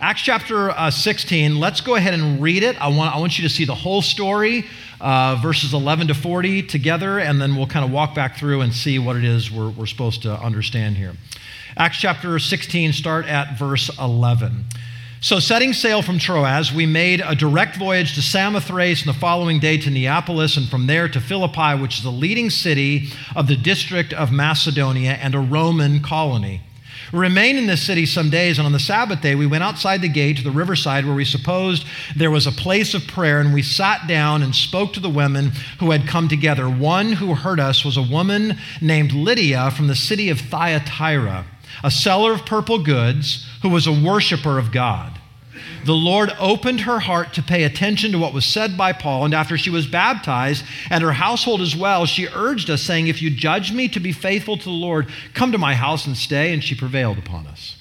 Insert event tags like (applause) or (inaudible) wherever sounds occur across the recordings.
Acts chapter uh, 16, let's go ahead and read it. I want, I want you to see the whole story, uh, verses 11 to 40 together, and then we'll kind of walk back through and see what it is we're, we're supposed to understand here. Acts chapter 16, start at verse 11. So, setting sail from Troas, we made a direct voyage to Samothrace and the following day to Neapolis, and from there to Philippi, which is the leading city of the district of Macedonia and a Roman colony. We remained in this city some days, and on the Sabbath day, we went outside the gate to the riverside where we supposed there was a place of prayer, and we sat down and spoke to the women who had come together. One who heard us was a woman named Lydia from the city of Thyatira a seller of purple goods who was a worshiper of God. The Lord opened her heart to pay attention to what was said by Paul, and after she was baptized and her household as well, she urged us, saying, If you judge me to be faithful to the Lord, come to my house and stay. And she prevailed upon us.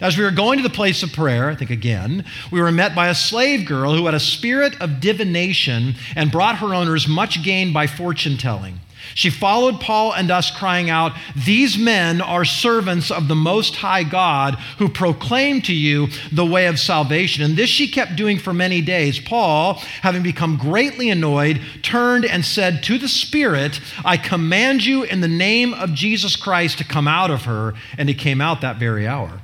As we were going to the place of prayer, I think again, we were met by a slave girl who had a spirit of divination and brought her owners much gain by fortune telling. She followed Paul and us, crying out, These men are servants of the Most High God who proclaim to you the way of salvation. And this she kept doing for many days. Paul, having become greatly annoyed, turned and said to the Spirit, I command you in the name of Jesus Christ to come out of her. And he came out that very hour.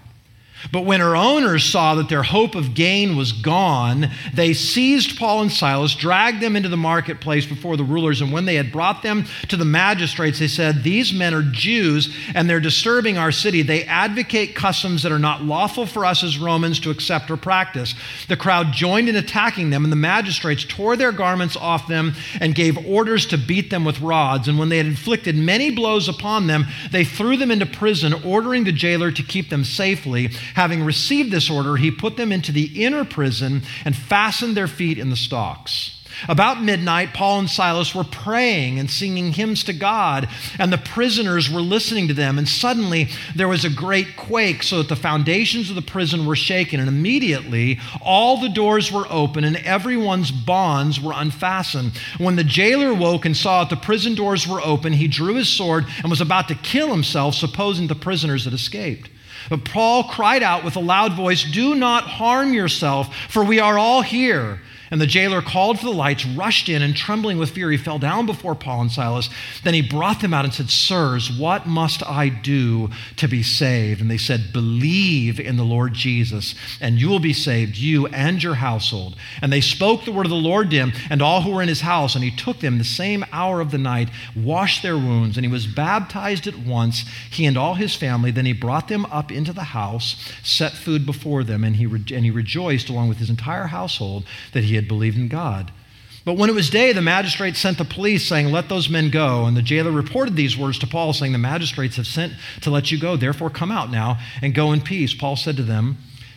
But when her owners saw that their hope of gain was gone, they seized Paul and Silas, dragged them into the marketplace before the rulers, and when they had brought them to the magistrates, they said, These men are Jews, and they're disturbing our city. They advocate customs that are not lawful for us as Romans to accept or practice. The crowd joined in attacking them, and the magistrates tore their garments off them and gave orders to beat them with rods. And when they had inflicted many blows upon them, they threw them into prison, ordering the jailer to keep them safely. Having received this order, he put them into the inner prison and fastened their feet in the stocks. About midnight, Paul and Silas were praying and singing hymns to God, and the prisoners were listening to them. And suddenly there was a great quake, so that the foundations of the prison were shaken. And immediately all the doors were open, and everyone's bonds were unfastened. When the jailer woke and saw that the prison doors were open, he drew his sword and was about to kill himself, supposing the prisoners had escaped. But Paul cried out with a loud voice, Do not harm yourself, for we are all here. And the jailer called for the lights, rushed in, and trembling with fear, he fell down before Paul and Silas. Then he brought them out and said, Sirs, what must I do to be saved? And they said, Believe in the Lord Jesus, and you will be saved, you and your household. And they spoke the word of the Lord to him and all who were in his house. And he took them the same hour of the night, washed their wounds, and he was baptized at once, he and all his family. Then he brought them up into the house, set food before them, and he, re- and he rejoiced along with his entire household that he had had believed in God. But when it was day, the magistrates sent the police, saying, Let those men go. And the jailer reported these words to Paul, saying, The magistrates have sent to let you go. Therefore, come out now and go in peace. Paul said to them,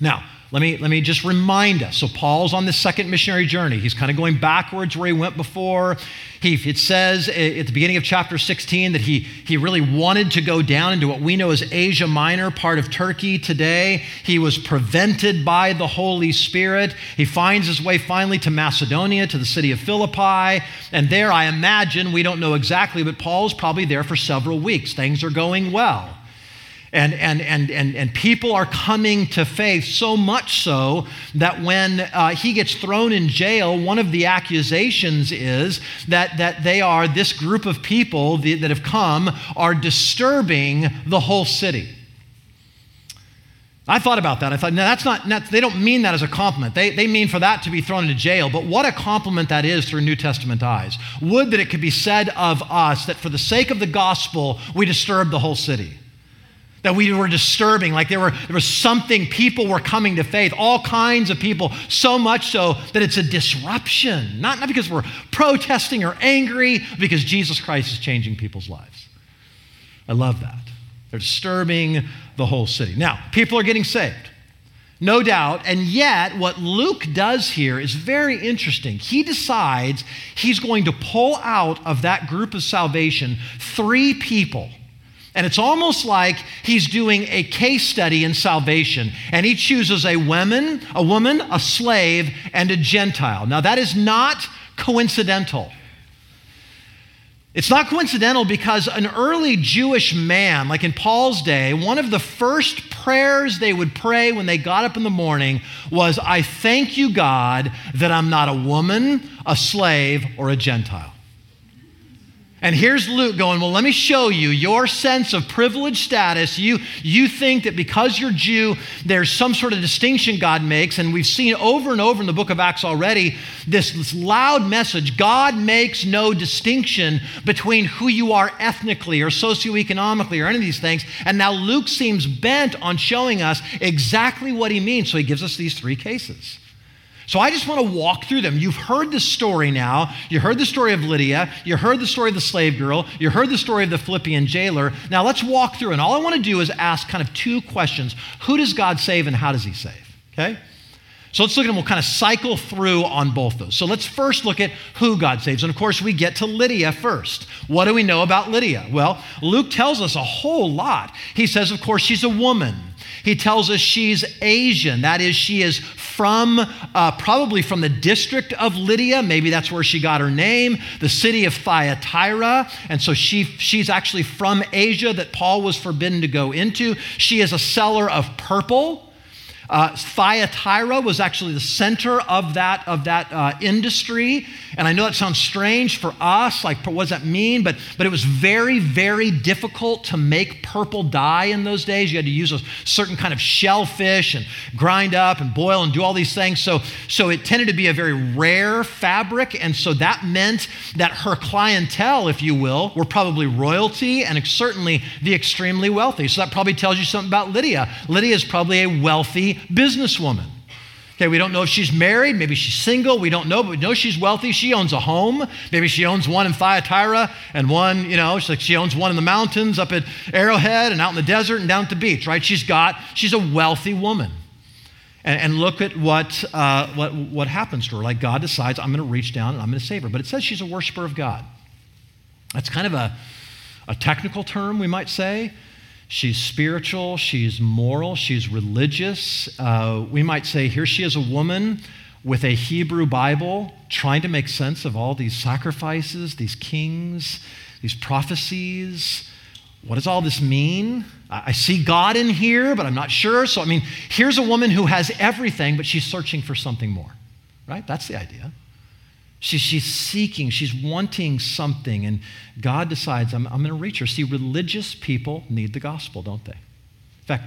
Now, let me, let me just remind us. So, Paul's on this second missionary journey. He's kind of going backwards where he went before. He, it says at the beginning of chapter 16 that he, he really wanted to go down into what we know as Asia Minor, part of Turkey today. He was prevented by the Holy Spirit. He finds his way finally to Macedonia, to the city of Philippi. And there, I imagine, we don't know exactly, but Paul's probably there for several weeks. Things are going well and, and, and, and, and people are coming to faith, so much so that when uh, he gets thrown in jail, one of the accusations is that, that they are, this group of people that have come, are disturbing the whole city. I thought about that. I thought, no, that's not, not, they don't mean that as a compliment. They, they mean for that to be thrown into jail. But what a compliment that is through New Testament eyes. Would that it could be said of us that for the sake of the gospel, we disturb the whole city that we were disturbing, like there, were, there was something, people were coming to faith, all kinds of people, so much so that it's a disruption. Not, not because we're protesting or angry, because Jesus Christ is changing people's lives. I love that. They're disturbing the whole city. Now, people are getting saved. No doubt. And yet, what Luke does here is very interesting. He decides he's going to pull out of that group of salvation three people. And it's almost like he's doing a case study in salvation. And he chooses a woman, a woman, a slave, and a Gentile. Now, that is not coincidental. It's not coincidental because an early Jewish man, like in Paul's day, one of the first prayers they would pray when they got up in the morning was, I thank you, God, that I'm not a woman, a slave, or a Gentile. And here's Luke going, Well, let me show you your sense of privileged status. You, you think that because you're Jew, there's some sort of distinction God makes. And we've seen over and over in the book of Acts already this, this loud message God makes no distinction between who you are ethnically or socioeconomically or any of these things. And now Luke seems bent on showing us exactly what he means. So he gives us these three cases. So I just want to walk through them. You've heard the story now. You heard the story of Lydia. You heard the story of the slave girl. You heard the story of the Philippian jailer. Now let's walk through. And all I want to do is ask kind of two questions Who does God save and how does he save? Okay? So let's look at them. We'll kind of cycle through on both those. So let's first look at who God saves. And of course, we get to Lydia first. What do we know about Lydia? Well, Luke tells us a whole lot. He says, of course, she's a woman. He tells us she's Asian. That is, she is from, uh, probably from the district of Lydia. Maybe that's where she got her name, the city of Thyatira. And so she, she's actually from Asia that Paul was forbidden to go into. She is a seller of purple. Uh, Thyatira was actually the center of that, of that uh, industry. And I know that sounds strange for us, like what does that mean? But, but it was very, very difficult to make purple dye in those days. You had to use a certain kind of shellfish and grind up and boil and do all these things. So, so it tended to be a very rare fabric. And so that meant that her clientele, if you will, were probably royalty and certainly the extremely wealthy. So that probably tells you something about Lydia. Lydia is probably a wealthy businesswoman. Okay, we don't know if she's married, maybe she's single, we don't know, but we know she's wealthy. She owns a home. Maybe she owns one in Thyatira and one, you know, she's like she owns one in the mountains up at Arrowhead and out in the desert and down at the beach, right? She's got, she's a wealthy woman. And, and look at what, uh, what, what happens to her. Like God decides, I'm going to reach down and I'm going to save her. But it says she's a worshiper of God. That's kind of a, a technical term, we might say. She's spiritual, she's moral, she's religious. Uh, we might say here she is a woman with a Hebrew Bible trying to make sense of all these sacrifices, these kings, these prophecies. What does all this mean? I see God in here, but I'm not sure. So, I mean, here's a woman who has everything, but she's searching for something more, right? That's the idea. She, she's seeking, she's wanting something, and God decides, I'm, I'm going to reach her. See, religious people need the gospel, don't they? In fact,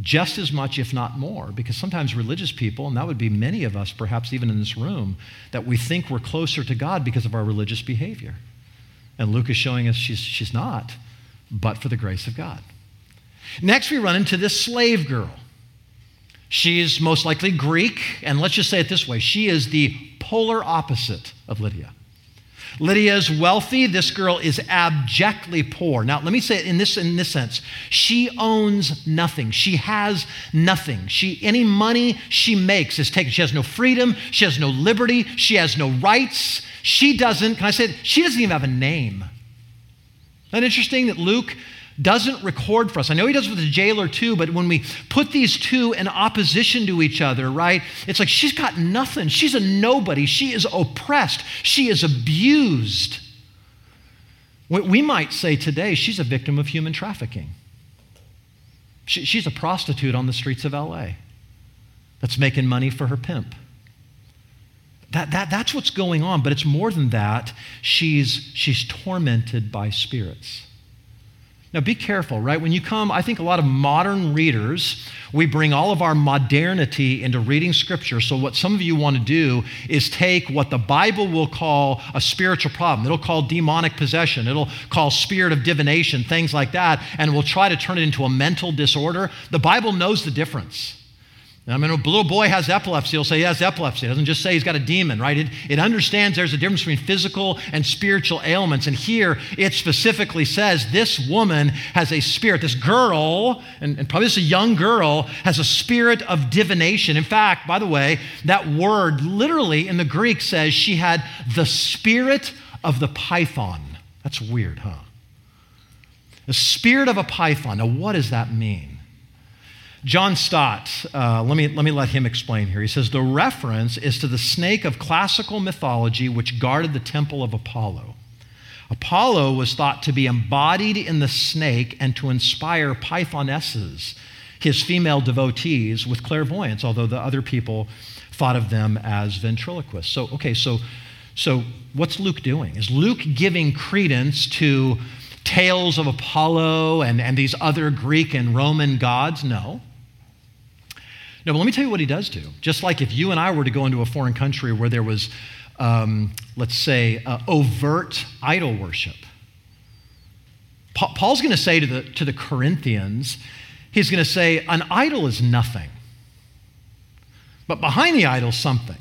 just as much, if not more, because sometimes religious people, and that would be many of us, perhaps even in this room, that we think we're closer to God because of our religious behavior. And Luke is showing us she's, she's not, but for the grace of God. Next, we run into this slave girl. She's most likely Greek, and let's just say it this way she is the polar opposite of Lydia. Lydia is wealthy. This girl is abjectly poor. Now, let me say it in this, in this sense. She owns nothing. She has nothing. She, any money she makes is taken. She has no freedom. She has no liberty. She has no rights. She doesn't, can I say it? She doesn't even have a name. Isn't that interesting that Luke doesn't record for us. I know he does with the jailer too, but when we put these two in opposition to each other, right, it's like she's got nothing. She's a nobody. She is oppressed. She is abused. We might say today she's a victim of human trafficking. She's a prostitute on the streets of LA that's making money for her pimp. That, that, that's what's going on, but it's more than that. She's, she's tormented by spirits. Now, be careful, right? When you come, I think a lot of modern readers, we bring all of our modernity into reading Scripture. So, what some of you want to do is take what the Bible will call a spiritual problem. It'll call demonic possession, it'll call spirit of divination, things like that, and we'll try to turn it into a mental disorder. The Bible knows the difference. I mean, a little boy has epilepsy, he'll say he has epilepsy. It doesn't just say he's got a demon, right? It, it understands there's a difference between physical and spiritual ailments. And here it specifically says this woman has a spirit. This girl, and, and probably this a young girl, has a spirit of divination. In fact, by the way, that word literally in the Greek says she had the spirit of the python. That's weird, huh? The spirit of a python. Now, what does that mean? John Stott, uh, let, me, let me let him explain here. He says the reference is to the snake of classical mythology which guarded the temple of Apollo. Apollo was thought to be embodied in the snake and to inspire Pythonesses, his female devotees, with clairvoyance, although the other people thought of them as ventriloquists. So, okay, so, so what's Luke doing? Is Luke giving credence to tales of Apollo and, and these other Greek and Roman gods? No. No, but let me tell you what he does do. Just like if you and I were to go into a foreign country where there was, um, let's say, uh, overt idol worship, pa- Paul's going to say to the, to the Corinthians, he's going to say, an idol is nothing, but behind the idol, something.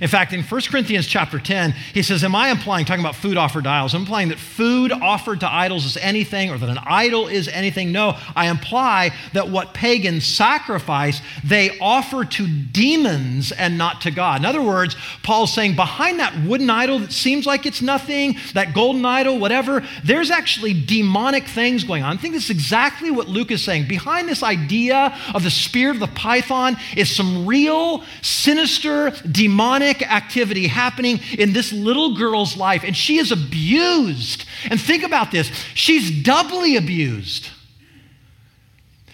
In fact, in 1 Corinthians chapter 10, he says, Am I implying, talking about food offered to idols, I'm implying that food offered to idols is anything or that an idol is anything? No, I imply that what pagans sacrifice, they offer to demons and not to God. In other words, Paul's saying behind that wooden idol that seems like it's nothing, that golden idol, whatever, there's actually demonic things going on. I think this is exactly what Luke is saying. Behind this idea of the spirit of the python is some real, sinister, demonic demonic activity happening in this little girl's life, and she is abused. And think about this she's doubly abused.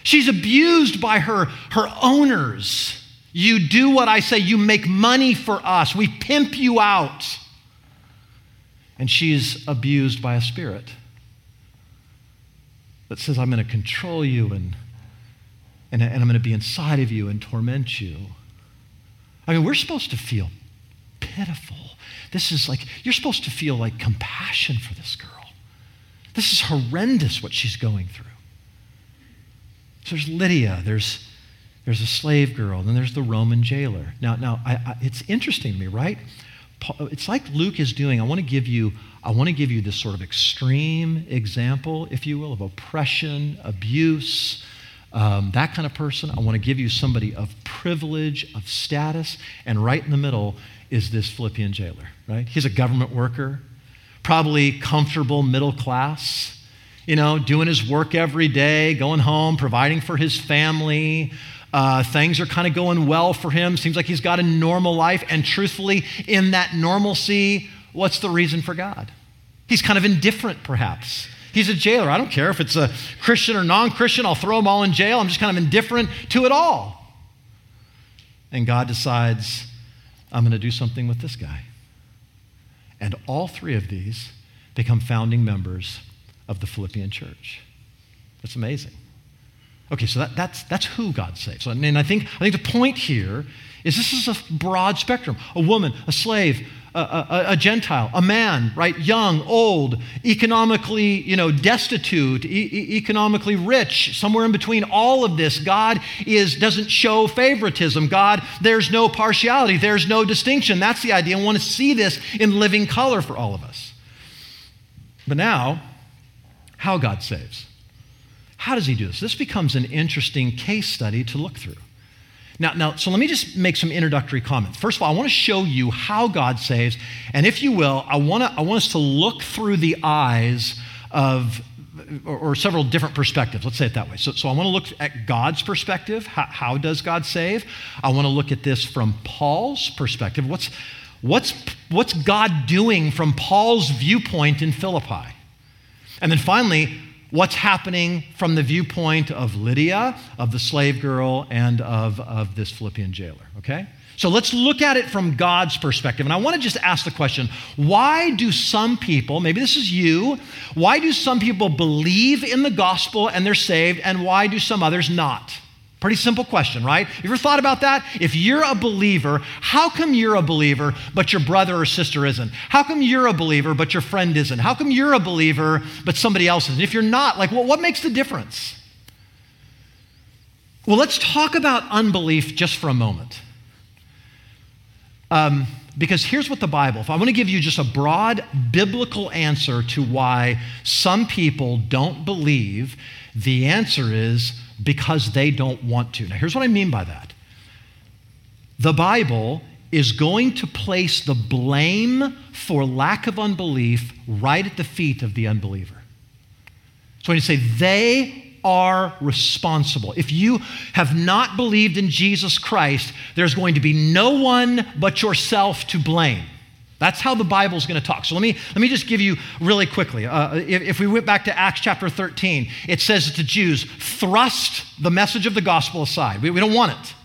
She's abused by her, her owners. You do what I say, you make money for us, we pimp you out. And she's abused by a spirit that says, I'm going to control you and, and, and I'm going to be inside of you and torment you. I mean, we're supposed to feel pitiful. This is like, you're supposed to feel like compassion for this girl. This is horrendous what she's going through. So there's Lydia, there's, there's a slave girl, then there's the Roman jailer. Now, now I, I, it's interesting to me, right? It's like Luke is doing. I want to give you, I want to give you this sort of extreme example, if you will, of oppression, abuse, um, that kind of person. I want to give you somebody of privilege, of status, and right in the middle is this Philippian jailer, right? He's a government worker, probably comfortable middle class, you know, doing his work every day, going home, providing for his family. Uh, things are kind of going well for him. Seems like he's got a normal life. And truthfully, in that normalcy, what's the reason for God? He's kind of indifferent, perhaps. He's a jailer. I don't care if it's a Christian or non Christian, I'll throw them all in jail. I'm just kind of indifferent to it all. And God decides I'm going to do something with this guy. And all three of these become founding members of the Philippian church. That's amazing. Okay, so that, that's, that's who God saves. And I think, I think the point here is this is a broad spectrum. A woman, a slave, a, a, a, Gentile, a man, right? Young, old, economically, you know, destitute, e- economically rich, somewhere in between all of this. God is, doesn't show favoritism. God, there's no partiality, there's no distinction. That's the idea. I want to see this in living color for all of us. But now, how God saves. How does he do this? This becomes an interesting case study to look through. Now, now, so let me just make some introductory comments. First of all, I want to show you how God saves. And if you will, I want, to, I want us to look through the eyes of, or, or several different perspectives. Let's say it that way. So, so I want to look at God's perspective. How, how does God save? I want to look at this from Paul's perspective. What's, what's, what's God doing from Paul's viewpoint in Philippi? And then finally, what's happening from the viewpoint of Lydia, of the slave girl, and of, of this Philippian jailer, okay? So let's look at it from God's perspective. And I want to just ask the question why do some people, maybe this is you, why do some people believe in the gospel and they're saved, and why do some others not? Pretty simple question, right? You ever thought about that? If you're a believer, how come you're a believer but your brother or sister isn't? How come you're a believer but your friend isn't? How come you're a believer but somebody else isn't? If you're not, like, well, what makes the difference? Well, let's talk about unbelief just for a moment. Um, because here's what the Bible, if I want to give you just a broad biblical answer to why some people don't believe, the answer is because they don't want to. Now, here's what I mean by that the Bible is going to place the blame for lack of unbelief right at the feet of the unbeliever. So when you say they are responsible. If you have not believed in Jesus Christ, there's going to be no one but yourself to blame. That's how the Bible's going to talk. So let me, let me just give you really quickly. Uh, if, if we went back to Acts chapter 13, it says to Jews, thrust the message of the gospel aside. We, we don't want it,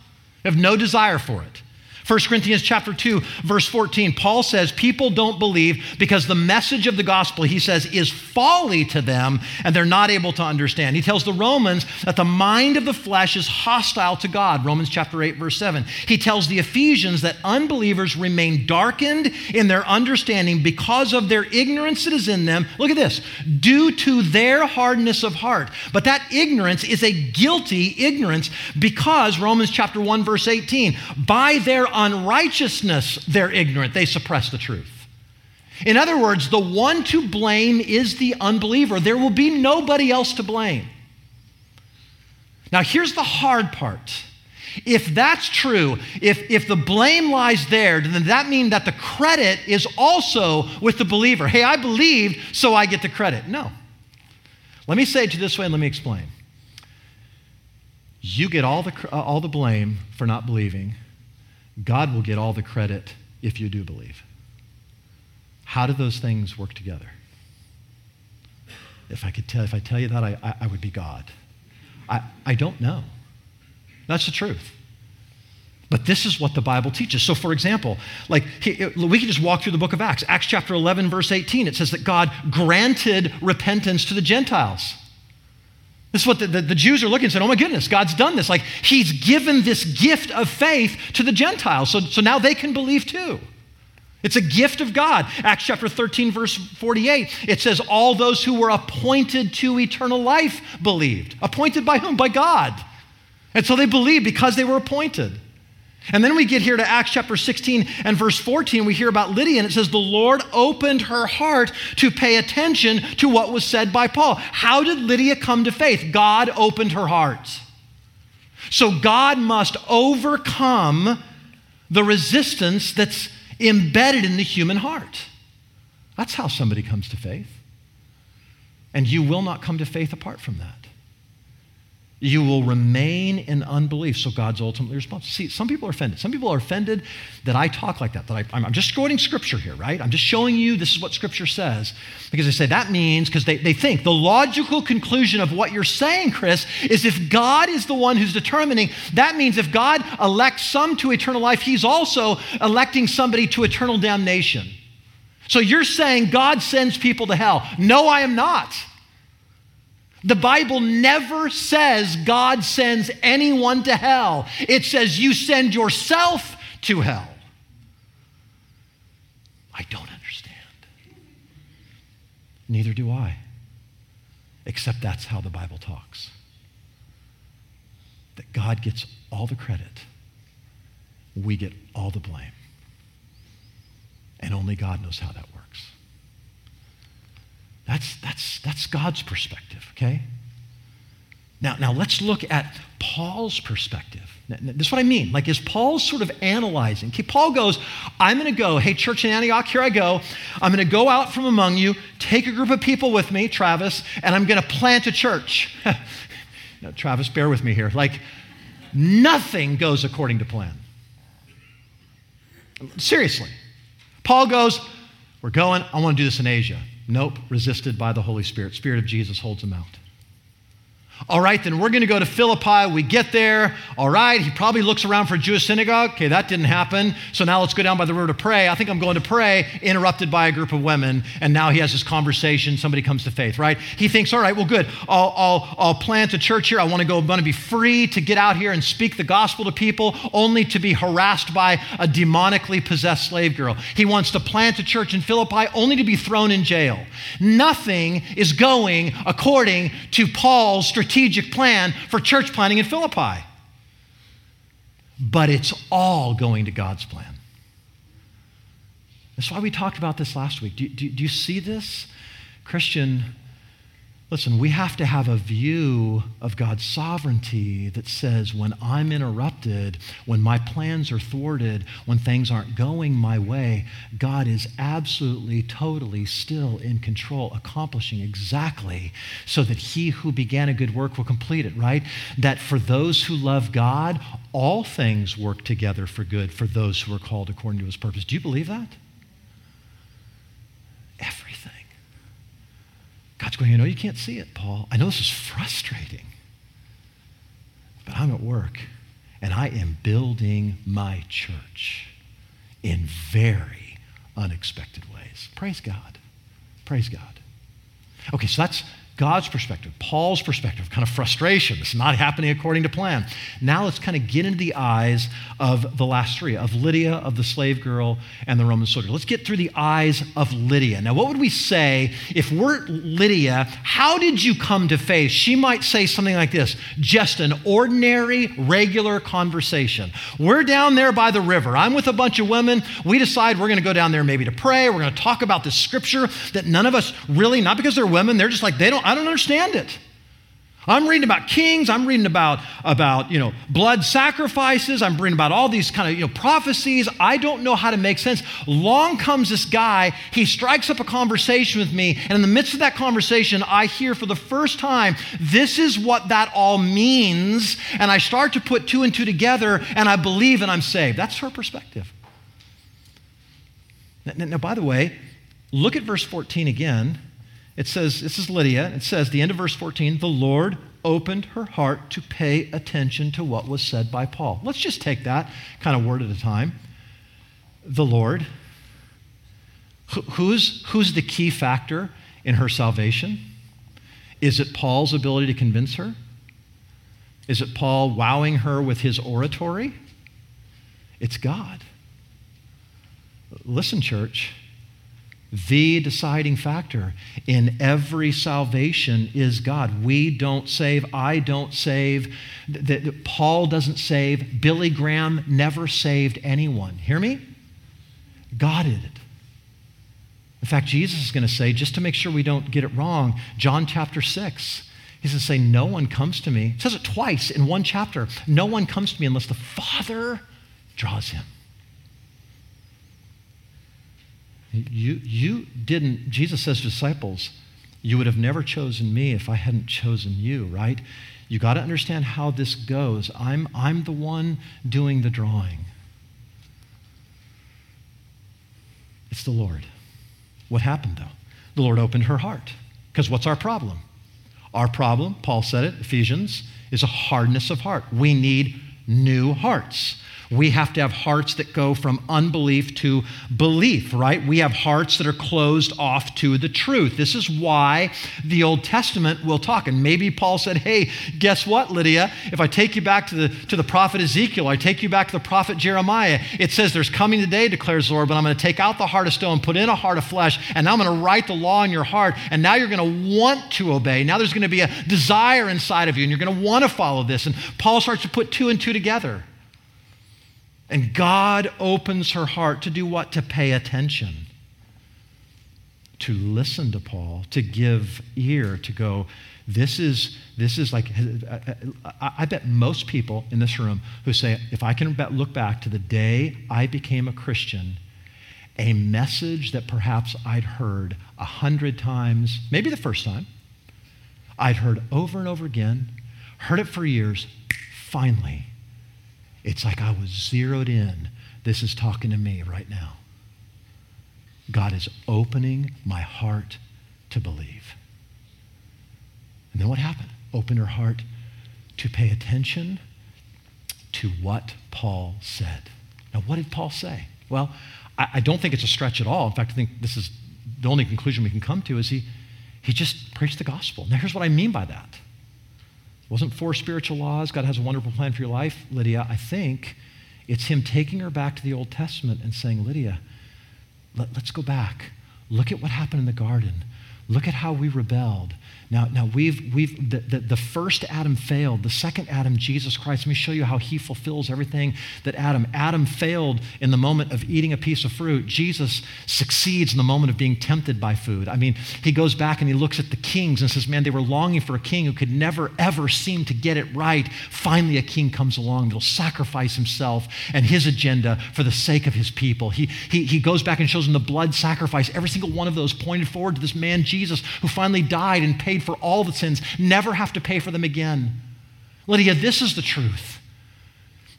we have no desire for it. 1 Corinthians chapter 2 verse 14 Paul says people don't believe because the message of the gospel he says is folly to them and they're not able to understand. He tells the Romans that the mind of the flesh is hostile to God. Romans chapter 8 verse 7. He tells the Ephesians that unbelievers remain darkened in their understanding because of their ignorance that is in them. Look at this. Due to their hardness of heart. But that ignorance is a guilty ignorance because Romans chapter 1 verse 18 by their unrighteousness, they're ignorant. They suppress the truth. In other words, the one to blame is the unbeliever. There will be nobody else to blame. Now, here's the hard part. If that's true, if, if the blame lies there, then that means that the credit is also with the believer. Hey, I believed, so I get the credit. No. Let me say it to you this way and let me explain. You get all the, uh, all the blame for not believing, God will get all the credit if you do believe. How do those things work together? If I could tell, if I tell you that, I, I, I would be God. I, I don't know. That's the truth. But this is what the Bible teaches. So, for example, like we can just walk through the book of Acts. Acts chapter 11, verse 18, it says that God granted repentance to the Gentiles. This is what the, the, the, Jews are looking and saying, oh my goodness, God's done this. Like he's given this gift of faith to the Gentiles. So, so now they can believe too. It's a gift of God. Acts chapter 13, verse 48, it says, All those who were appointed to eternal life believed. Appointed by whom? By God. And so they believed because they were appointed. And then we get here to Acts chapter 16 and verse 14. We hear about Lydia, and it says, The Lord opened her heart to pay attention to what was said by Paul. How did Lydia come to faith? God opened her heart. So God must overcome the resistance that's embedded in the human heart. That's how somebody comes to faith. And you will not come to faith apart from that. You will remain in unbelief, so God's ultimately responsible. See, some people are offended. Some people are offended that I talk like that. That I, am just quoting Scripture here, right? I'm just showing you this is what Scripture says. Because they say that means, because they, they think the logical conclusion of what you're saying, Chris, is if God is the one who's determining, that means if God elects some to eternal life, He's also electing somebody to eternal damnation. So you're saying God sends people to hell. No, I am not. The Bible never says God sends anyone to hell, it says you send yourself to hell. I don't understand. Neither do I. Except that's how the Bible talks. That God gets all the credit, we get all the blame. And only God knows how that works. That's, that's, that's God's perspective, okay? Now, now let's look at Paul's perspective. This is what I mean. Like, is Paul sort of analyzing? Okay, Paul goes, I'm going to go, hey, church in Antioch, here I go. I'm going to go out from among you, take a group of people with me, Travis, and I'm going to plant a church. (laughs) now, Travis, bear with me here. Like, nothing goes according to plan. Seriously. Paul goes, We're going, I want to do this in Asia. Nope, resisted by the Holy Spirit. Spirit of Jesus holds him out. All right, then we're going to go to Philippi. We get there. All right, he probably looks around for a Jewish synagogue. Okay, that didn't happen. So now let's go down by the river to pray. I think I'm going to pray, interrupted by a group of women. And now he has this conversation. Somebody comes to faith, right? He thinks, all right, well, good. I'll, I'll, I'll plant a church here. I want to go, I'm going to be free to get out here and speak the gospel to people, only to be harassed by a demonically possessed slave girl. He wants to plant a church in Philippi, only to be thrown in jail. Nothing is going according to Paul's strategic strategic plan for church planning in Philippi. But it's all going to God's plan. That's why we talked about this last week. Do, do, do you see this? Christian, Listen, we have to have a view of God's sovereignty that says when I'm interrupted, when my plans are thwarted, when things aren't going my way, God is absolutely, totally still in control, accomplishing exactly so that he who began a good work will complete it, right? That for those who love God, all things work together for good for those who are called according to his purpose. Do you believe that? Everything. God's going, I know you can't see it, Paul. I know this is frustrating, but I'm at work and I am building my church in very unexpected ways. Praise God. Praise God. Okay, so that's God's perspective, Paul's perspective, kind of frustration. It's not happening according to plan. Now let's kind of get into the eyes of the last three of Lydia, of the slave girl, and the Roman soldier. Let's get through the eyes of Lydia. Now, what would we say if we're Lydia? How did you come to faith? She might say something like this just an ordinary, regular conversation. We're down there by the river. I'm with a bunch of women. We decide we're going to go down there maybe to pray. We're going to talk about this scripture that none of us really, not because they're women, they're just like, they don't I don't understand it. I'm reading about kings. I'm reading about, about you know, blood sacrifices. I'm reading about all these kind of you know, prophecies. I don't know how to make sense. Long comes this guy. He strikes up a conversation with me. And in the midst of that conversation, I hear for the first time, this is what that all means. And I start to put two and two together, and I believe and I'm saved. That's her perspective. Now, now by the way, look at verse 14 again. It says, this is Lydia. It says, the end of verse 14, the Lord opened her heart to pay attention to what was said by Paul. Let's just take that kind of word at a time. The Lord. Who's, who's the key factor in her salvation? Is it Paul's ability to convince her? Is it Paul wowing her with his oratory? It's God. Listen, church the deciding factor in every salvation is God. We don't save. I don't save. Paul doesn't save. Billy Graham never saved anyone. Hear me? God did it. In fact, Jesus is going to say, just to make sure we don't get it wrong, John chapter 6, he's going to say, No one comes to me. He says it twice in one chapter. No one comes to me unless the Father draws him. You, you didn't, Jesus says disciples, you would have never chosen me if I hadn't chosen you, right? You got to understand how this goes. I'm, I'm the one doing the drawing. It's the Lord. What happened, though? The Lord opened her heart. Because what's our problem? Our problem, Paul said it, Ephesians, is a hardness of heart. We need new hearts. We have to have hearts that go from unbelief to belief, right? We have hearts that are closed off to the truth. This is why the Old Testament will talk. And maybe Paul said, hey, guess what, Lydia? If I take you back to the, to the prophet Ezekiel, I take you back to the prophet Jeremiah, it says, There's coming the day, declares the Lord, but I'm going to take out the heart of stone, put in a heart of flesh, and now I'm going to write the law in your heart. And now you're going to want to obey. Now there's going to be a desire inside of you, and you're going to want to follow this. And Paul starts to put two and two together. And God opens her heart to do what? To pay attention, to listen to Paul, to give ear, to go, this is, this is like, I bet most people in this room who say, if I can look back to the day I became a Christian, a message that perhaps I'd heard a hundred times, maybe the first time, I'd heard over and over again, heard it for years, finally, it's like I was zeroed in. This is talking to me right now. God is opening my heart to believe. And then what happened? Open her heart to pay attention to what Paul said. Now, what did Paul say? Well, I, I, don't think it's a stretch at all. In fact, I think this is the only conclusion we can come to is he, he just preached the gospel. Now, here's what I mean by that. Wasn't four spiritual laws. God has a wonderful plan for your life, Lydia. I think it's him taking her back to the Old Testament and saying, Lydia, let, us go back. Look at what happened in the garden. Look at how we rebelled. Now, now we've, we've the, the, the, first Adam failed. The second Adam, Jesus Christ, let me show you how he fulfills everything that Adam. Adam failed in the moment of eating a piece of fruit. Jesus succeeds in the moment of being tempted by food. I mean, he goes back and he looks at the kings and says, man, they were longing for a king who could never, ever seem to get it right. Finally, a king comes along that'll sacrifice himself and his agenda for the sake of his people. He, he, he goes back and shows them the blood sacrifice. Every single one of those pointed forward to this man, Jesus, who finally died and paid paid for all the sins, never have to pay for them again. Lydia, this is the truth.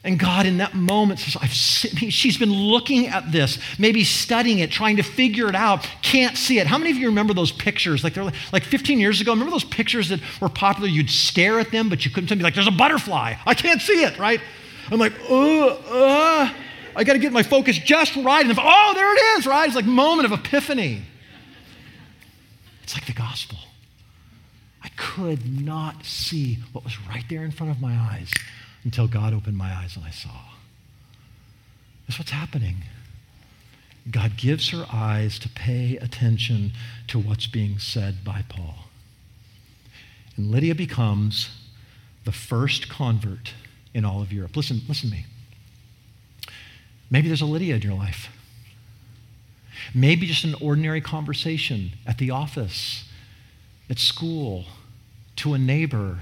And God, in that moment, says, I've seen she's been looking at this, maybe studying it, trying to figure it out, can't see it. How many of you remember those pictures? Like, they're like 15 years ago, remember those pictures that were popular? You'd stare at them, but you couldn't tell me, like, there's a butterfly. I can't see it, right? I'm like, uh, uh, I got to get my focus just right. And if, oh, there it is, right? It's like moment of epiphany. It's like the gospel could not see what was right there in front of my eyes until God opened my eyes and I saw. That's what's happening. God gives her eyes to pay attention to what's being said by Paul. And Lydia becomes the first convert in all of Europe. Listen, listen to me. Maybe there's a Lydia in your life. Maybe just an ordinary conversation at the office, at school, to a neighbor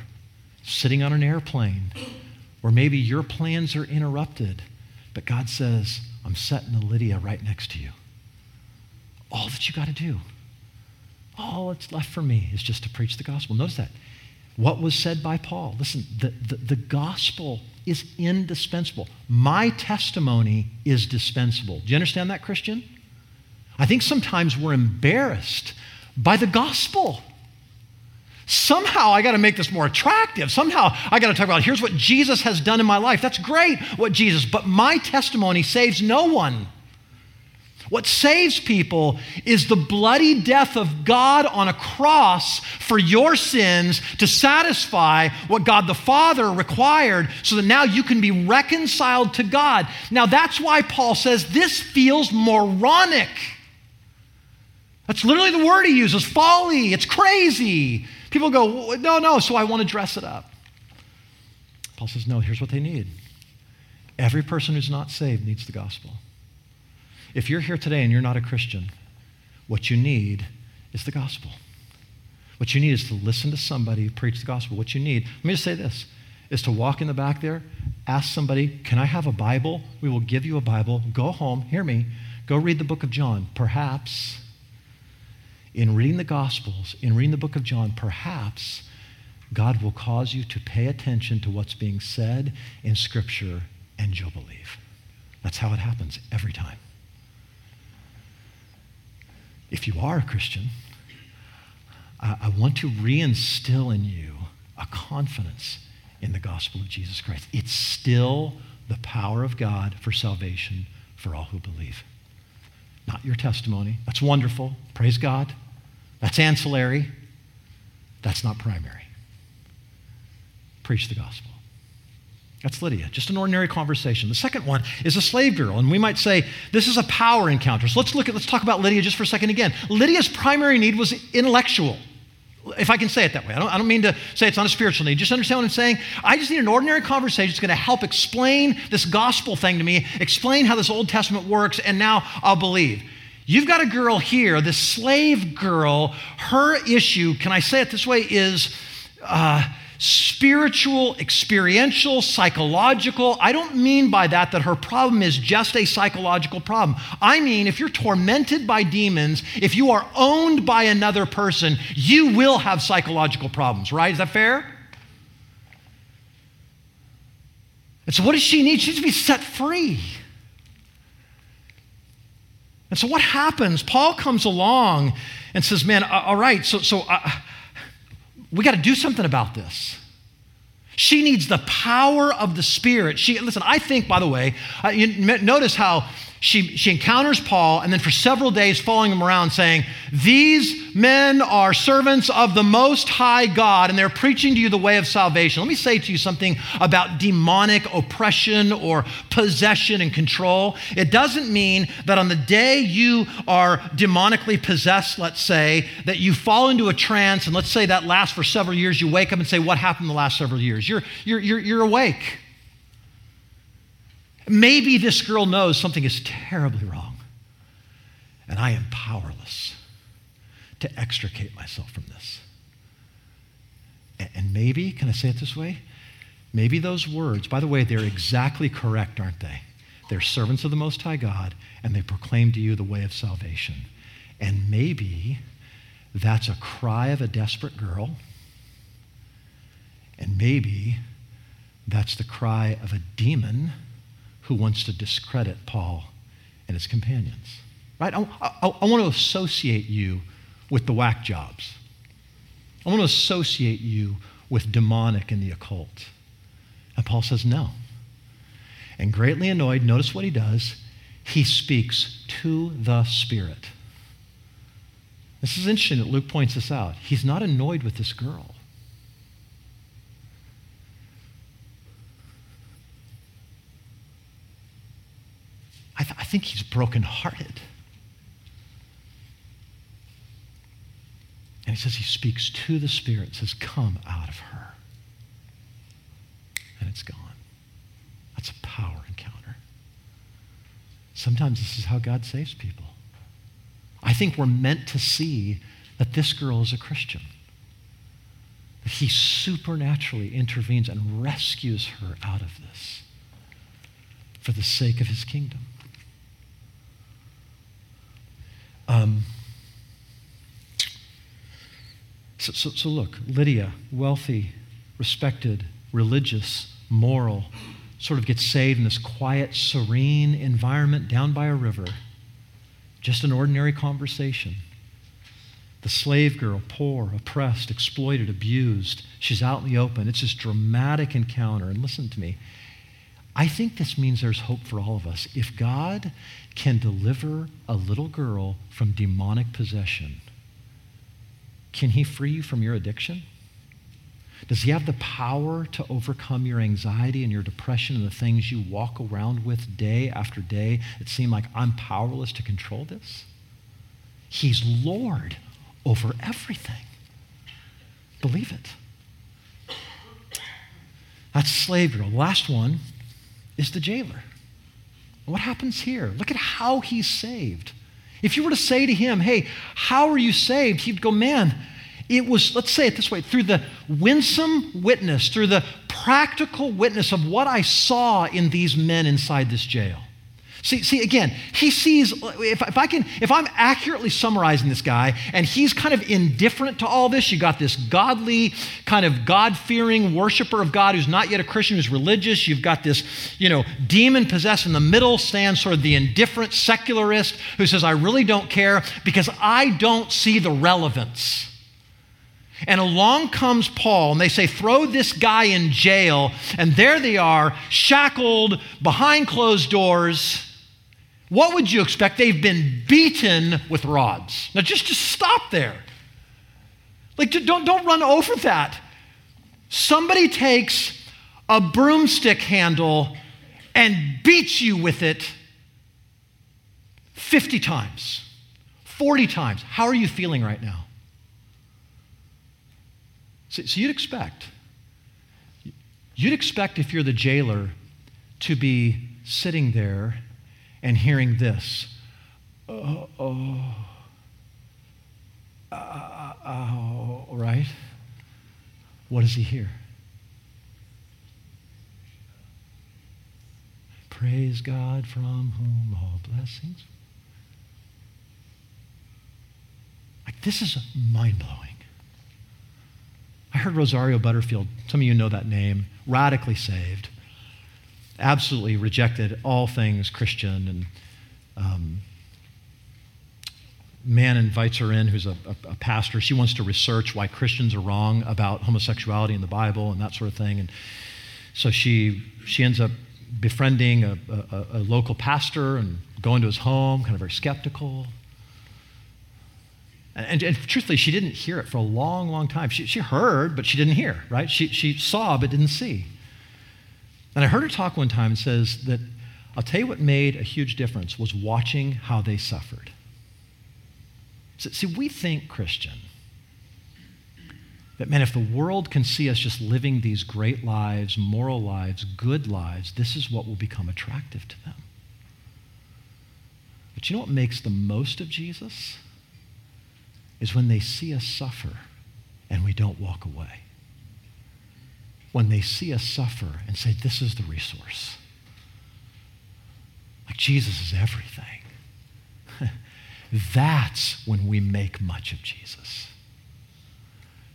sitting on an airplane, or maybe your plans are interrupted, but God says, I'm setting a Lydia right next to you. All that you got to do, all that's left for me is just to preach the gospel. Notice that. What was said by Paul? Listen, the, the, the gospel is indispensable. My testimony is dispensable. Do you understand that, Christian? I think sometimes we're embarrassed by the gospel. Somehow I got to make this more attractive. Somehow I got to talk about here's what Jesus has done in my life. That's great, what Jesus, but my testimony saves no one. What saves people is the bloody death of God on a cross for your sins to satisfy what God the Father required so that now you can be reconciled to God. Now, that's why Paul says this feels moronic. That's literally the word he uses folly. It's crazy. People go, no, no, so I want to dress it up. Paul says, no, here's what they need. Every person who's not saved needs the gospel. If you're here today and you're not a Christian, what you need is the gospel. What you need is to listen to somebody preach the gospel. What you need, let me just say this, is to walk in the back there, ask somebody, Can I have a Bible? We will give you a Bible. Go home, hear me, go read the book of John. Perhaps in reading the Gospels, in reading the book of John, perhaps God will cause you to pay attention to what's being said in Scripture and you'll believe. That's how it happens every time. If you are a Christian, I, I want to reinstill in you a confidence in the gospel of Jesus Christ. It's still the power of God for salvation for all who believe. Not your testimony. That's wonderful. Praise God. That's ancillary. That's not primary. Preach the gospel. That's Lydia, just an ordinary conversation. The second one is a slave girl, and we might say this is a power encounter. So let's look at let's talk about Lydia just for a second again. Lydia's primary need was intellectual. If I can say it that way, I don't, I don't mean to say it's not a spiritual need. Just understand what I'm saying. I just need an ordinary conversation that's going to help explain this gospel thing to me, explain how this Old Testament works, and now I'll believe. You've got a girl here, this slave girl, her issue, can I say it this way, is uh, spiritual, experiential, psychological. I don't mean by that that her problem is just a psychological problem. I mean, if you're tormented by demons, if you are owned by another person, you will have psychological problems, right? Is that fair? And so, what does she need? She needs to be set free. And so what happens? Paul comes along and says, Man, all right, so, so uh, we got to do something about this. She needs the power of the Spirit. She, listen, I think, by the way, uh, you notice how she, she encounters Paul, and then for several days following him around, saying, These men are servants of the Most High God, and they're preaching to you the way of salvation. Let me say to you something about demonic oppression or possession and control. It doesn't mean that on the day you are demonically possessed, let's say, that you fall into a trance, and let's say that lasts for several years, you wake up and say, What happened the last several years? You're, you're, you're, you're awake. Maybe this girl knows something is terribly wrong, and I am powerless to extricate myself from this. And maybe, can I say it this way? Maybe those words, by the way, they're exactly correct, aren't they? They're servants of the Most High God, and they proclaim to you the way of salvation. And maybe that's a cry of a desperate girl, and maybe that's the cry of a demon who wants to discredit Paul and his companions. Right? I, I, I want to associate you with the whack jobs. I want to associate you with demonic and the occult. And Paul says, no. And greatly annoyed, notice what he does. He speaks to the Spirit. This is interesting that Luke points this out. He's not annoyed with this girl. I, th- I think he's brokenhearted. And he says he speaks to the Spirit, says, Come out of her. And it's gone. That's a power encounter. Sometimes this is how God saves people. I think we're meant to see that this girl is a Christian. That he supernaturally intervenes and rescues her out of this for the sake of his kingdom. Um, so, so, so look, Lydia, wealthy, respected, religious, moral, sort of gets saved in this quiet, serene environment down by a river. Just an ordinary conversation. The slave girl, poor, oppressed, exploited, abused. She's out in the open. It's this dramatic encounter. And listen to me. I think this means there's hope for all of us. If God can deliver a little girl from demonic possession, can He free you from your addiction? Does He have the power to overcome your anxiety and your depression and the things you walk around with day after day that seem like I'm powerless to control this? He's Lord over everything. Believe it. That's slave girl. Last one is the jailer. What happens here? Look at how he's saved. If you were to say to him, hey, how are you saved? He'd go, man, it was, let's say it this way, through the winsome witness, through the practical witness of what I saw in these men inside this jail. See, see, again, he sees, if, if I can, if I'm accurately summarizing this guy and he's kind of indifferent to all this, you got this godly, kind of God fearing worshiper of God who's not yet a Christian, who's religious. You've got this, you know, demon possessed in the middle stands sort of the indifferent secularist who says, I really don't care because I don't see the relevance. And along comes Paul, and they say, throw this guy in jail. And there they are, shackled behind closed doors what would you expect? They've been beaten with rods. Now, just, just stop there. Like, don't, don't run over that. Somebody takes a broomstick handle and beats you with it 50 times, 40 times. How are you feeling right now? So, so you'd expect, you'd expect if you're the jailer to be sitting there and hearing this oh, oh, uh, oh, right? What does he hear? Praise God from whom all blessings. Like, this is mind blowing. I heard Rosario Butterfield, some of you know that name, radically saved absolutely rejected all things Christian. And um, man invites her in, who's a, a, a, pastor. She wants to research why Christians are wrong about homosexuality in the Bible and that sort of thing. And so she she ends up befriending a, a, local pastor and going to his home, kind of very skeptical. And, and, truthfully, she didn't hear it for a long, long time. She, she heard, but she didn't hear, right? She, she saw, but didn't see. And I heard her talk one time and says that I'll tell you what made a huge difference was watching how they suffered. See, we think, Christian, that, man, if the world can see us just living these great lives, moral lives, good lives, this is what will become attractive to them. But you know what makes the most of Jesus? Is when they see us suffer and we don't walk away. When they see us suffer and say, This is the resource. Like Jesus is everything. (laughs) That's when we make much of Jesus.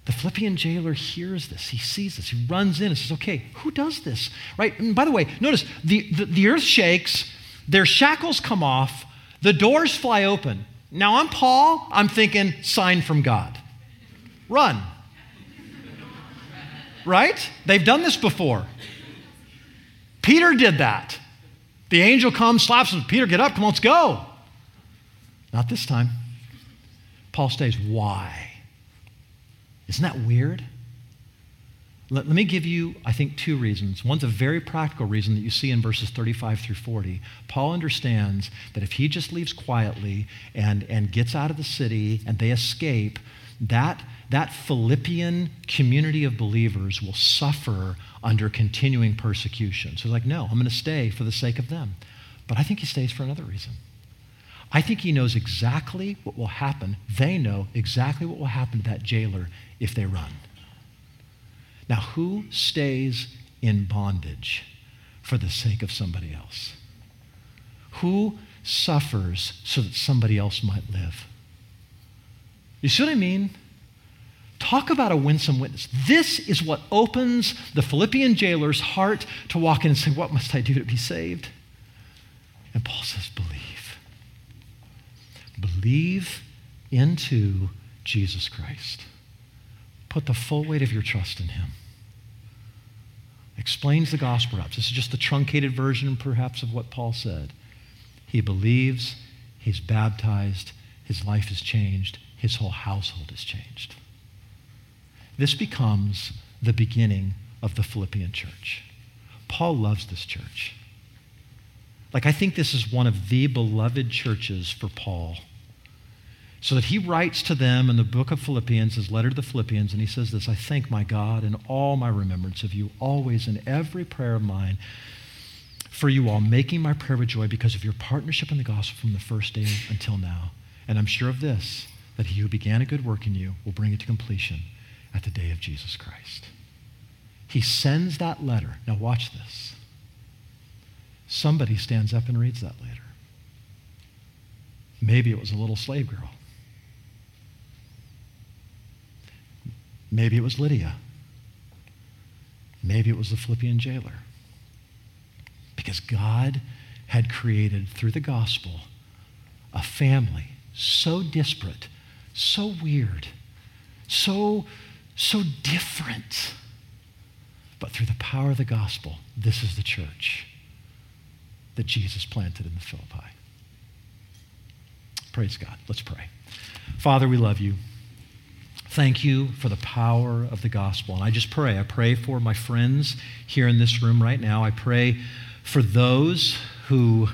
The Philippian jailer hears this. He sees this. He runs in and says, Okay, who does this? Right? And by the way, notice the, the, the earth shakes, their shackles come off, the doors fly open. Now I'm Paul, I'm thinking, sign from God. Run. Right? They've done this before. Peter did that. The angel comes, slaps him. Peter, get up, come on, let's go. Not this time. Paul stays. Why? Isn't that weird? Let, me give you, I think, two reasons. One's a very practical reason that you see in verses 35 through 40. Paul understands that if he just leaves quietly and, and gets out of the city and they escape, that, that Philippian community of believers will suffer under continuing persecution. So he's like, no, I'm going to stay for the sake of them. But I think he stays for another reason. I think he knows exactly what will happen. They know exactly what will happen to that jailer if they run. Now, who stays in bondage for the sake of somebody else? Who suffers so that somebody else might live? You see what I mean? Talk about a winsome witness. This is what opens the Philippian jailer's heart to walk in and say, What must I do to be saved? And Paul says, Believe. Believe into Jesus Christ. Put the full weight of your trust in him. Explains the gospel perhaps. This is just the truncated version, perhaps, of what Paul said. He believes, he's baptized, his life is changed, his whole household is changed. This becomes the beginning of the Philippian church. Paul loves this church. Like, I think this is one of the beloved churches for Paul so that he writes to them in the book of Philippians, his letter to the Philippians, and he says this I thank my God in all my remembrance of you, always in every prayer of mine, for you all, making my prayer with joy because of your partnership in the gospel from the first day until now. And I'm sure of this, that he who began a good work in you will bring it to completion at the day of Jesus Christ. He sends that letter. Now, watch this. Somebody stands up and reads that letter. Maybe it was a little slave girl. Maybe it was Lydia. Maybe it was the Philippian jailer. Because God had created through the gospel a family so disparate, so weird, so, so different. But through the power of the gospel, this is the church that Jesus planted in the Philippi. Praise God. Let's pray. Father, we love you. Thank you for the power of the gospel. And I just pray. I pray for my friends here in this room right now. I pray for those who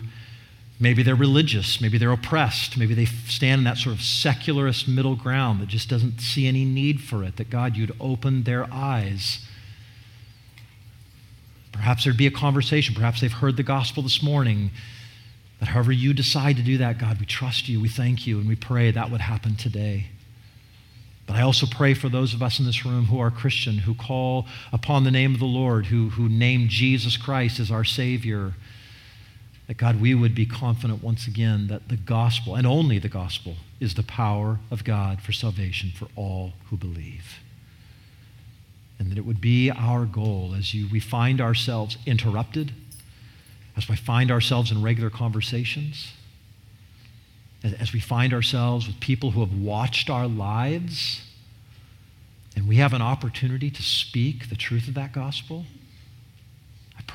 maybe they're religious, maybe they're oppressed, maybe they stand in that sort of secularist middle ground that just doesn't see any need for it, that God, you'd open their eyes. Perhaps there'd be a conversation. Perhaps they've heard the gospel this morning. That however you decide to do that, God, we trust you, we thank you, and we pray that would happen today. But I also pray for those of us in this room who are Christian, who call upon the name of the Lord, who, who name Jesus Christ as our Savior. That God, we would be confident once again that the gospel, and only the gospel, is the power of God for salvation for all who believe. And that it would be our goal as you, we find ourselves interrupted, as we find ourselves in regular conversations, as we find ourselves with people who have watched our lives and we have an opportunity to speak the truth of that gospel,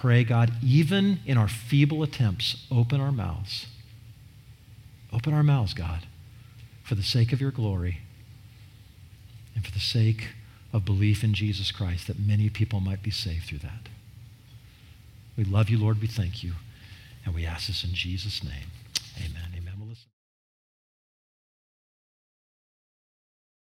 pray, God, even in our feeble attempts, open our mouths Open our mouths, God, for the sake of your glory and for the sake of belief in Jesus Christ, that many people might be saved through that. We love you, Lord. We thank you. And we ask this in Jesus' name.